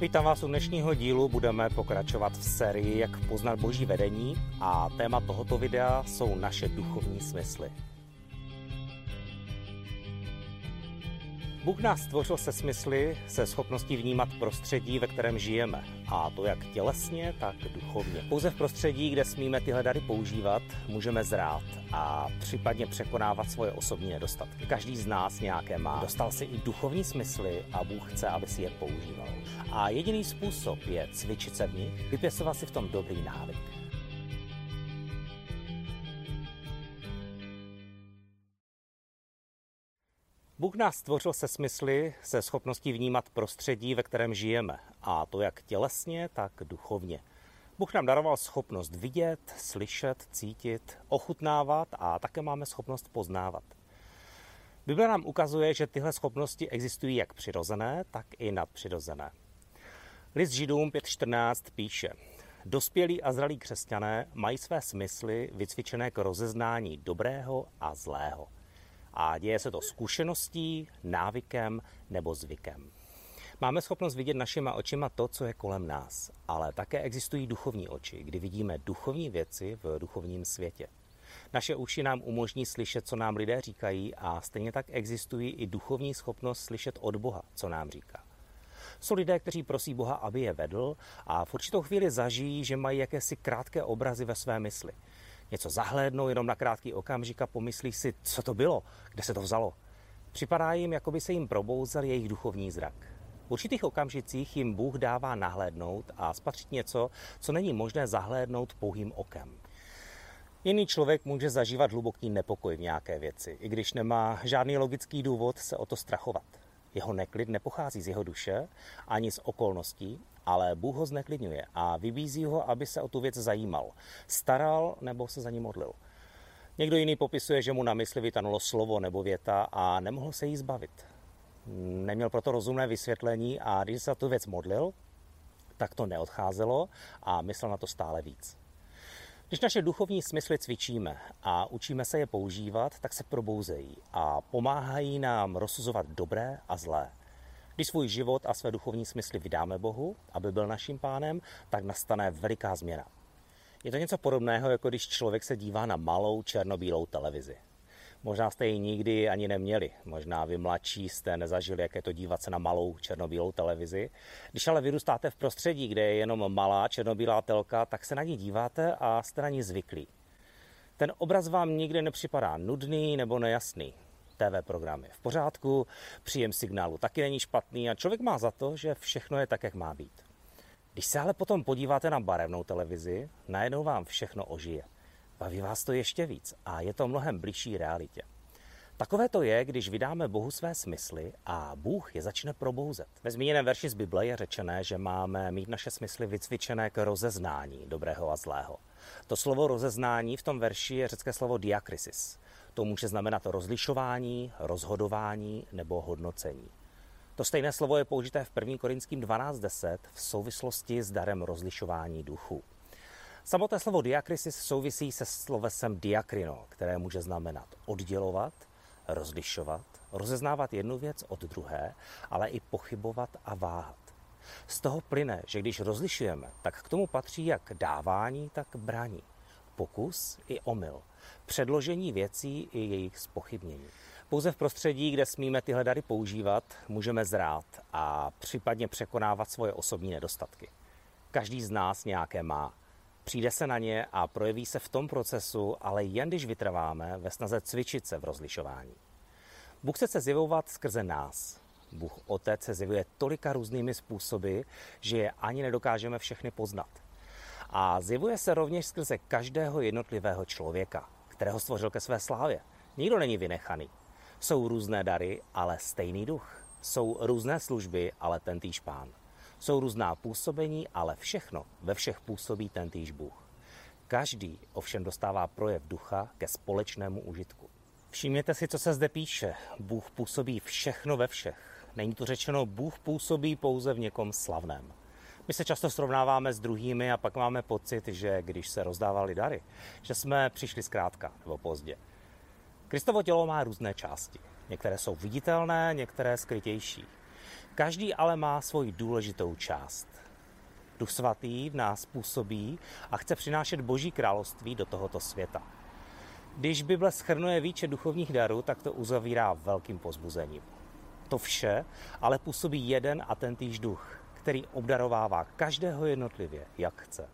Vítám vás u dnešního dílu, budeme pokračovat v sérii Jak poznat boží vedení a téma tohoto videa jsou naše duchovní smysly. Bůh nás stvořil se smysly, se schopností vnímat prostředí, ve kterém žijeme. A to jak tělesně, tak duchovně. Pouze v prostředí, kde smíme tyhle dary používat, můžeme zrát a případně překonávat svoje osobní nedostatky. Každý z nás nějaké má. Dostal si i duchovní smysly a Bůh chce, aby si je používal. A jediný způsob je cvičit se v nich, vypěstovat si v tom dobrý návyk. Bůh nás stvořil se smysly, se schopností vnímat prostředí, ve kterém žijeme, a to jak tělesně, tak duchovně. Bůh nám daroval schopnost vidět, slyšet, cítit, ochutnávat a také máme schopnost poznávat. Bible nám ukazuje, že tyhle schopnosti existují jak přirozené, tak i nadpřirozené. List Židům 5.14 píše, Dospělí a zralí křesťané mají své smysly vycvičené k rozeznání dobrého a zlého. A děje se to zkušeností, návykem nebo zvykem. Máme schopnost vidět našima očima to, co je kolem nás, ale také existují duchovní oči, kdy vidíme duchovní věci v duchovním světě. Naše uši nám umožní slyšet, co nám lidé říkají a stejně tak existují i duchovní schopnost slyšet od Boha, co nám říká. Jsou lidé, kteří prosí Boha, aby je vedl a v určitou chvíli zažijí, že mají jakési krátké obrazy ve své mysli něco zahlédnou jenom na krátký okamžik a pomyslí si, co to bylo, kde se to vzalo. Připadá jim, jako by se jim probouzel jejich duchovní zrak. V určitých okamžicích jim Bůh dává nahlédnout a spatřit něco, co není možné zahlédnout pouhým okem. Jiný člověk může zažívat hluboký nepokoj v nějaké věci, i když nemá žádný logický důvod se o to strachovat. Jeho neklid nepochází z jeho duše ani z okolností, ale Bůh ho zneklidňuje a vybízí ho, aby se o tu věc zajímal, staral nebo se za ní modlil. Někdo jiný popisuje, že mu na mysli vytanulo slovo nebo věta a nemohl se jí zbavit. Neměl proto rozumné vysvětlení a když se za tu věc modlil, tak to neodcházelo a myslel na to stále víc. Když naše duchovní smysly cvičíme a učíme se je používat, tak se probouzejí a pomáhají nám rozsuzovat dobré a zlé. Když svůj život a své duchovní smysly vydáme Bohu, aby byl naším pánem, tak nastane veliká změna. Je to něco podobného, jako když člověk se dívá na malou černobílou televizi. Možná jste ji nikdy ani neměli. Možná vy mladší jste nezažili, jak je to dívat se na malou černobílou televizi. Když ale vyrůstáte v prostředí, kde je jenom malá černobílá telka, tak se na ní díváte a jste na ní zvyklí. Ten obraz vám nikdy nepřipadá nudný nebo nejasný. TV programy v pořádku, příjem signálu taky není špatný a člověk má za to, že všechno je tak, jak má být. Když se ale potom podíváte na barevnou televizi, najednou vám všechno ožije. Baví vás to ještě víc a je to mnohem blížší realitě. Takové to je, když vydáme Bohu své smysly a Bůh je začne probouzet. Ve zmíněném verši z Bible je řečené, že máme mít naše smysly vycvičené k rozeznání dobrého a zlého. To slovo rozeznání v tom verši je řecké slovo diakrisis. To může znamenat rozlišování, rozhodování nebo hodnocení. To stejné slovo je použité v 1. Korinským 12.10 v souvislosti s darem rozlišování duchu. Samotné slovo diakrisis souvisí se slovesem diakrino, které může znamenat oddělovat, rozlišovat, rozeznávat jednu věc od druhé, ale i pochybovat a váhat. Z toho plyne, že když rozlišujeme, tak k tomu patří jak dávání, tak brání. Pokus i omyl. Předložení věcí i jejich spochybnění. Pouze v prostředí, kde smíme tyhle dary používat, můžeme zrát a případně překonávat svoje osobní nedostatky. Každý z nás nějaké má. Přijde se na ně a projeví se v tom procesu, ale jen když vytrváme ve snaze cvičit se v rozlišování. Bůh chce se zjevovat skrze nás. Bůh Otec se zjevuje tolika různými způsoby, že je ani nedokážeme všechny poznat. A zjevuje se rovněž skrze každého jednotlivého člověka, kterého stvořil ke své slávě. Nikdo není vynechaný. Jsou různé dary, ale stejný duch. Jsou různé služby, ale ten týž pán. Jsou různá působení, ale všechno, ve všech působí ten týž Bůh. Každý ovšem dostává projev ducha ke společnému užitku. Všimněte si, co se zde píše. Bůh působí všechno ve všech. Není to řečeno, Bůh působí pouze v někom slavném. My se často srovnáváme s druhými a pak máme pocit, že když se rozdávali dary, že jsme přišli zkrátka nebo pozdě. Kristovo tělo má různé části. Některé jsou viditelné, některé skrytější. Každý ale má svoji důležitou část. Duch svatý v nás působí a chce přinášet Boží království do tohoto světa. Když Bible schrnuje výčet duchovních darů, tak to uzavírá velkým pozbuzením. To vše ale působí jeden a ten týž duch, který obdarovává každého jednotlivě, jak chce.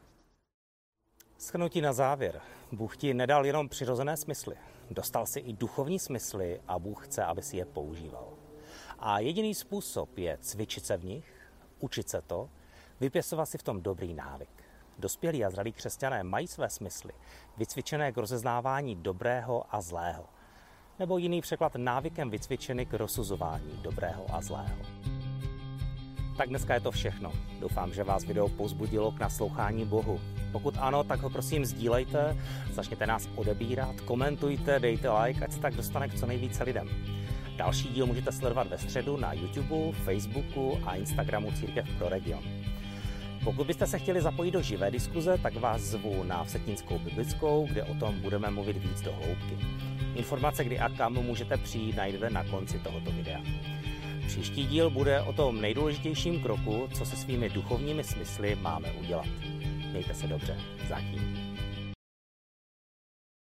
Schnutí na závěr. Bůh ti nedal jenom přirozené smysly. Dostal si i duchovní smysly a Bůh chce, aby si je používal. A jediný způsob je cvičit se v nich, učit se to, vypěstovat si v tom dobrý návyk. Dospělí a zralí křesťané mají své smysly, vycvičené k rozeznávání dobrého a zlého. Nebo jiný překlad návykem vycvičený k rozsuzování dobrého a zlého. Tak dneska je to všechno. Doufám, že vás video pozbudilo k naslouchání Bohu. Pokud ano, tak ho prosím sdílejte, začněte nás odebírat, komentujte, dejte like, ať se tak dostane k co nejvíce lidem. Další díl můžete sledovat ve středu na YouTube, Facebooku a Instagramu Církev pro region. Pokud byste se chtěli zapojit do živé diskuze, tak vás zvu na Vsetninskou biblickou, kde o tom budeme mluvit víc do hloubky. Informace, kdy a kam můžete přijít, najdete na konci tohoto videa. Příští díl bude o tom nejdůležitějším kroku, co se svými duchovními smysly máme udělat. Mějte se dobře. Zatím.